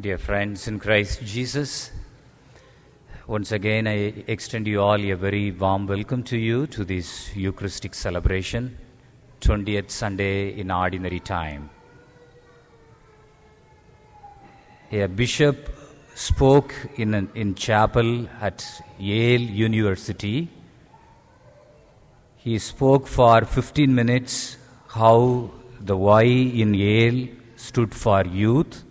Dear friends in Christ Jesus, once again I extend you all a very warm welcome to you to this Eucharistic celebration, 20th Sunday in Ordinary Time. A bishop spoke in, an, in chapel at Yale University. He spoke for 15 minutes how the Y in Yale stood for youth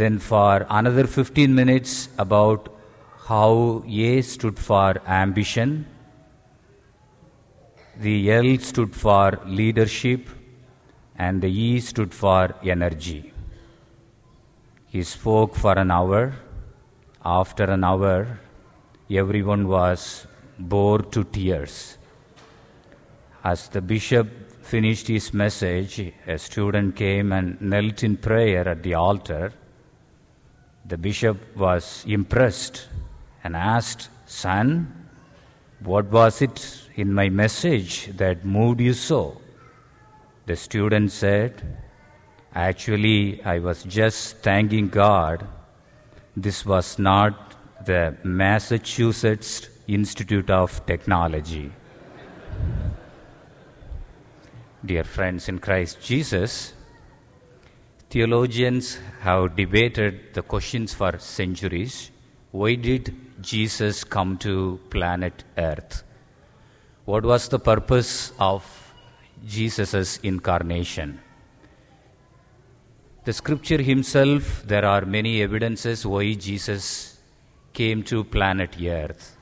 then for another 15 minutes about how A stood for ambition, the L stood for leadership, and the E stood for energy. He spoke for an hour. After an hour, everyone was bored to tears. As the bishop finished his message, a student came and knelt in prayer at the altar. The bishop was impressed and asked, Son, what was it in my message that moved you so? The student said, Actually, I was just thanking God. This was not the Massachusetts Institute of Technology. Dear friends in Christ Jesus, Theologians have debated the questions for centuries. Why did Jesus come to planet Earth? What was the purpose of Jesus' incarnation? The scripture himself, there are many evidences why Jesus came to planet Earth.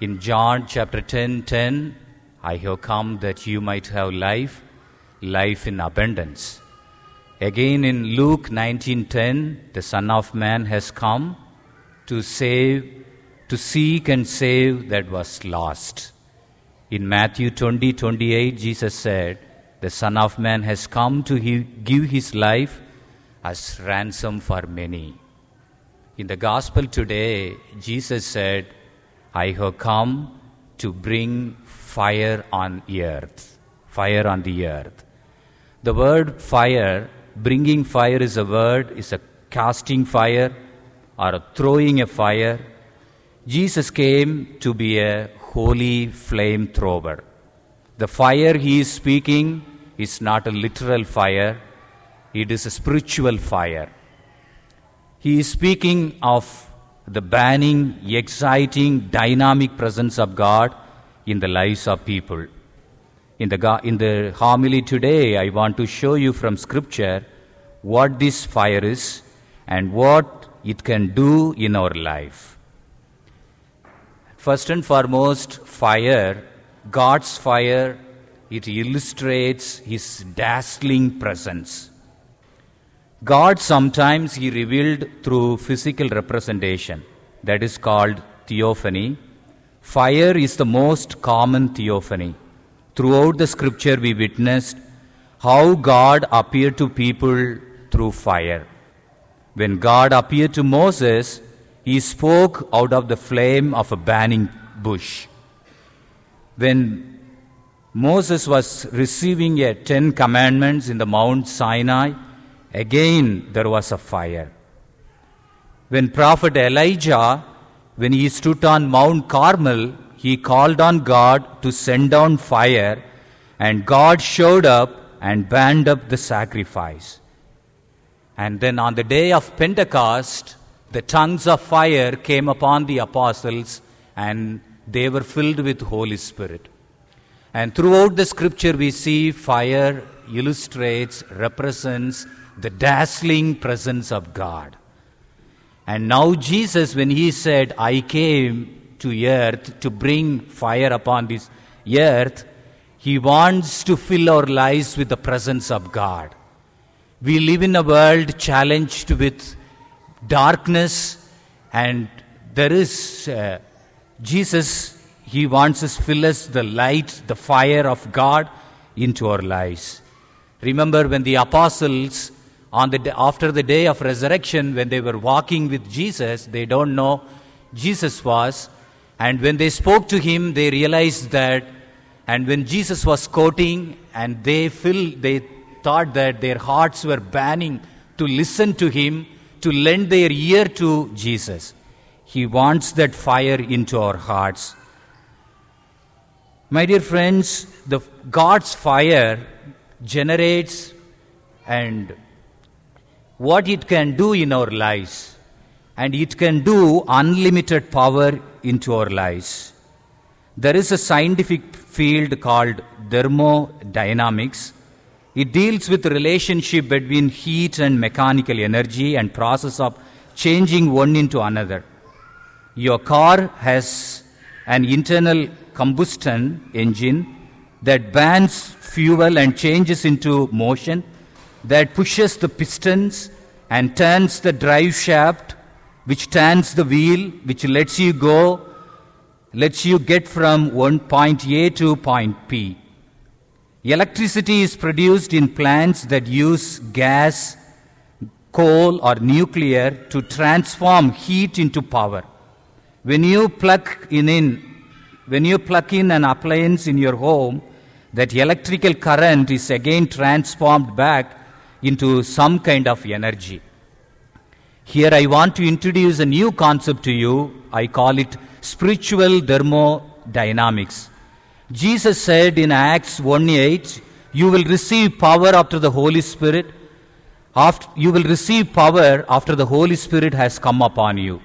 In John chapter 10 10, I have come that you might have life, life in abundance. Again in Luke 19:10, the Son of Man has come to save, to seek and save that was lost. In Matthew 20:28, Jesus said, "The Son of Man has come to he- give his life as ransom for many." In the gospel today, Jesus said, "I have come to bring fire on earth." Fire on the earth. The word fire bringing fire is a word, is a casting fire or a throwing a fire. Jesus came to be a holy flame thrower. The fire he is speaking is not a literal fire, it is a spiritual fire. He is speaking of the burning, exciting, dynamic presence of God in the lives of people. In the, in the homily today, I want to show you from Scripture what this fire is and what it can do in our life. First and foremost, fire, God's fire, it illustrates His dazzling presence. God sometimes He revealed through physical representation, that is called theophany. Fire is the most common theophany. Throughout the scripture, we witnessed how God appeared to people through fire. When God appeared to Moses, he spoke out of the flame of a burning bush. When Moses was receiving a Ten Commandments in the Mount Sinai, again there was a fire. When Prophet Elijah, when he stood on Mount Carmel, he called on God to send down fire, and God showed up and burned up the sacrifice. And then on the day of Pentecost, the tongues of fire came upon the apostles, and they were filled with Holy Spirit. And throughout the scripture, we see fire illustrates, represents the dazzling presence of God. And now, Jesus, when he said, I came to earth to bring fire upon this earth, he wants to fill our lives with the presence of God. We live in a world challenged with darkness, and there is uh, Jesus, he wants us fill us the light, the fire of God into our lives. Remember when the apostles on the day, after the day of resurrection when they were walking with Jesus they don't know Jesus was and when they spoke to him they realized that and when Jesus was quoting and they feel they thought that their hearts were burning to listen to Him, to lend their ear to Jesus. He wants that fire into our hearts. My dear friends, the God's fire generates and what it can do in our lives. And it can do unlimited power into our lives. There is a scientific field called thermodynamics. It deals with the relationship between heat and mechanical energy and process of changing one into another. Your car has an internal combustion engine that burns fuel and changes into motion, that pushes the pistons and turns the drive shaft, which turns the wheel, which lets you go, lets you get from one point A to point P. Electricity is produced in plants that use gas, coal, or nuclear to transform heat into power. When you plug in, in when you plug in an appliance in your home, that electrical current is again transformed back into some kind of energy. Here I want to introduce a new concept to you. I call it spiritual thermodynamics. Jesus said in Acts 1 8, You will receive power after the Holy Spirit. After, you will receive power after the Holy Spirit has come upon you.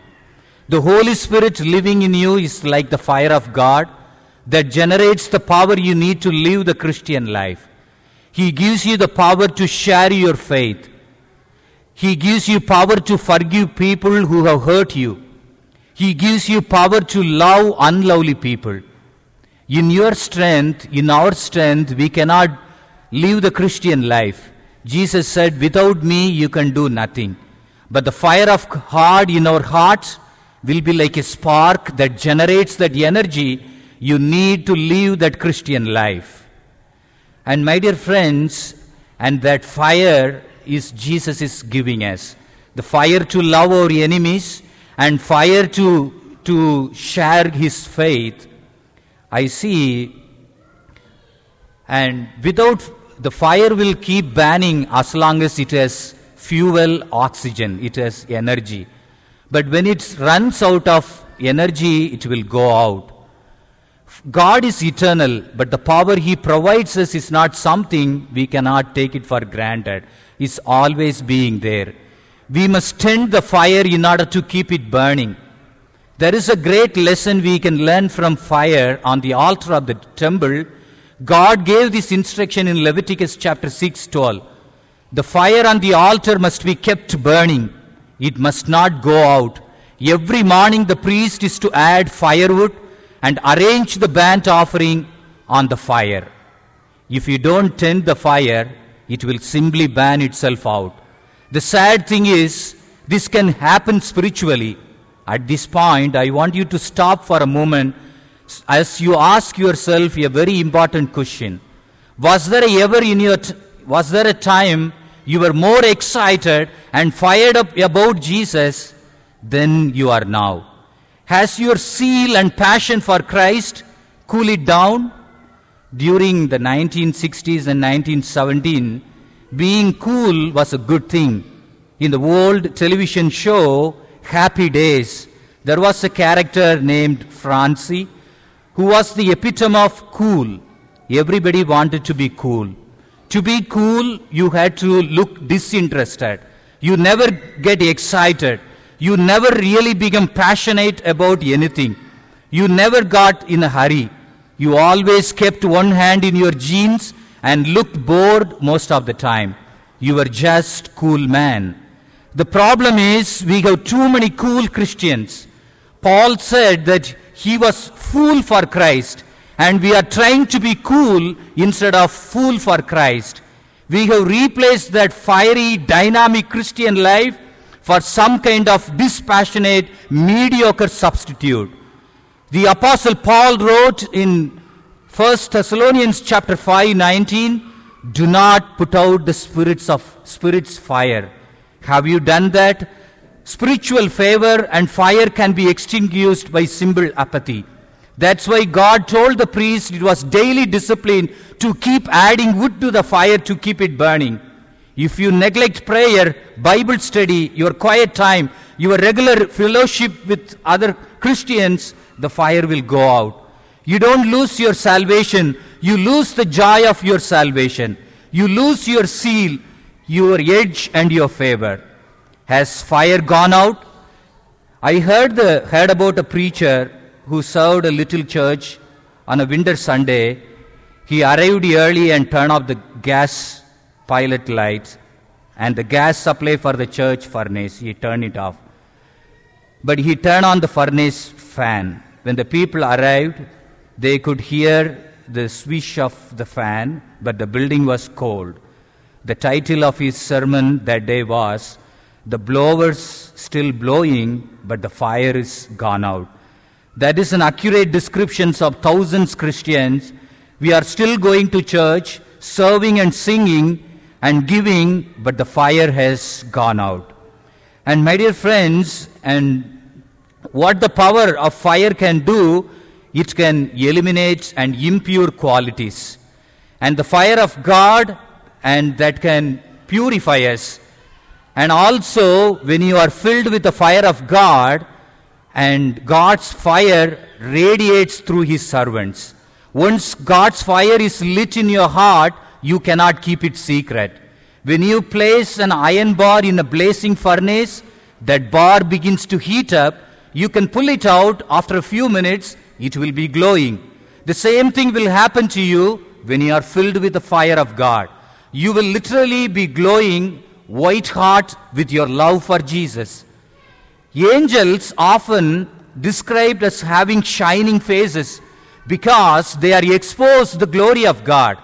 The Holy Spirit living in you is like the fire of God that generates the power you need to live the Christian life. He gives you the power to share your faith. He gives you power to forgive people who have hurt you. He gives you power to love unlovely people. In your strength, in our strength, we cannot live the Christian life. Jesus said, Without me, you can do nothing. But the fire of God in our hearts will be like a spark that generates that energy you need to live that Christian life. And my dear friends, and that fire is Jesus is giving us. The fire to love our enemies and fire to, to share his faith. I see, and without the fire will keep burning as long as it has fuel, oxygen, it has energy. But when it runs out of energy, it will go out. God is eternal, but the power He provides us is not something we cannot take it for granted. It's always being there. We must tend the fire in order to keep it burning. There is a great lesson we can learn from fire on the altar of the temple. God gave this instruction in Leviticus chapter 6 12. The fire on the altar must be kept burning. It must not go out. Every morning the priest is to add firewood and arrange the burnt offering on the fire. If you don't tend the fire, it will simply ban itself out. The sad thing is, this can happen spiritually. At this point, I want you to stop for a moment as you ask yourself a very important question. Was there ever in your, t- was there a time you were more excited and fired up about Jesus than you are now? Has your zeal and passion for Christ cooled down? During the 1960s and 1917, being cool was a good thing. In the old television show Happy Days, there was a character named Fonzie who was the epitome of cool. Everybody wanted to be cool. To be cool, you had to look disinterested. You never get excited. You never really become passionate about anything. You never got in a hurry. You always kept one hand in your jeans and looked bored most of the time. You were just cool man. The problem is we have too many cool Christians. Paul said that he was fool for Christ and we are trying to be cool instead of fool for Christ. We have replaced that fiery, dynamic Christian life for some kind of dispassionate, mediocre substitute. The apostle Paul wrote in 1 Thessalonians chapter 5, 19, do not put out the spirits of spirit's fire. Have you done that? Spiritual favor and fire can be extinguished by simple apathy. That's why God told the priest it was daily discipline to keep adding wood to the fire to keep it burning. If you neglect prayer, Bible study, your quiet time, your regular fellowship with other Christians, the fire will go out. You don't lose your salvation, you lose the joy of your salvation. You lose your seal, your edge, and your favor. Has fire gone out? I heard, the, heard about a preacher who served a little church on a winter Sunday. He arrived early and turned off the gas pilot lights and the gas supply for the church furnace. He turned it off. But he turned on the furnace fan. When the people arrived, they could hear the swish of the fan, but the building was cold. The title of his sermon that day was The Blowers Still Blowing, but the Fire is Gone Out. That is an accurate description of thousands Christians. We are still going to church, serving and singing and giving, but the fire has gone out. And my dear friends, and what the power of fire can do it can eliminate and impure qualities. And the fire of God, and that can purify us. And also, when you are filled with the fire of God, and God's fire radiates through His servants. Once God's fire is lit in your heart, you cannot keep it secret. When you place an iron bar in a blazing furnace, that bar begins to heat up. You can pull it out after a few minutes it will be glowing. The same thing will happen to you when you are filled with the fire of God. You will literally be glowing white hot with your love for Jesus. Angels often described as having shining faces because they are exposed to the glory of God.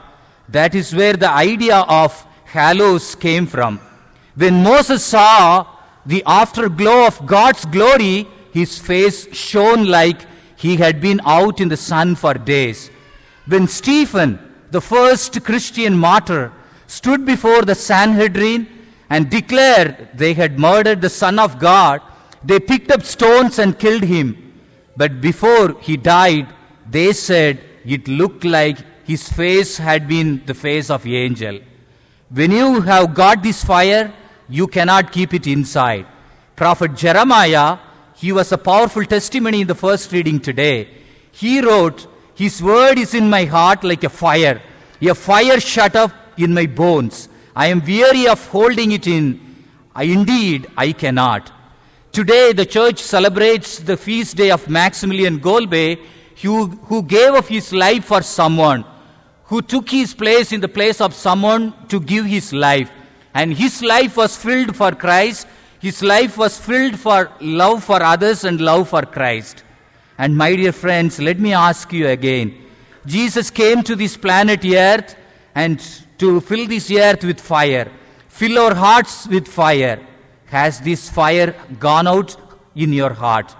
That is where the idea of halos came from. When Moses saw the afterglow of God's glory, his face shone like he had been out in the sun for days. When Stephen, the first Christian martyr, stood before the Sanhedrin and declared they had murdered the Son of God, they picked up stones and killed him. But before he died, they said it looked like his face had been the face of an angel. When you have got this fire, you cannot keep it inside. Prophet Jeremiah he was a powerful testimony in the first reading today. He wrote, His word is in my heart like a fire, a fire shut up in my bones. I am weary of holding it in. I, indeed, I cannot. Today, the church celebrates the feast day of Maximilian Kolbe, who, who gave of his life for someone, who took his place in the place of someone to give his life. And his life was filled for Christ his life was filled for love for others and love for Christ. And my dear friends, let me ask you again. Jesus came to this planet Earth and to fill this earth with fire. Fill our hearts with fire. Has this fire gone out in your heart?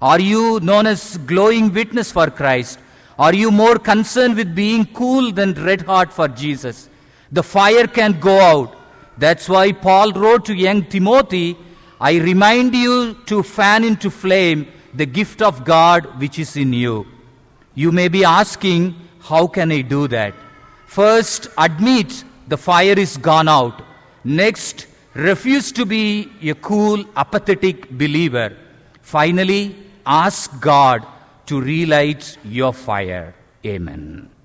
Are you known as glowing witness for Christ? Are you more concerned with being cool than red hot for Jesus? The fire can go out. That's why Paul wrote to young Timothy I remind you to fan into flame the gift of God which is in you. You may be asking, How can I do that? First, admit the fire is gone out. Next, refuse to be a cool, apathetic believer. Finally, ask God to relight your fire. Amen.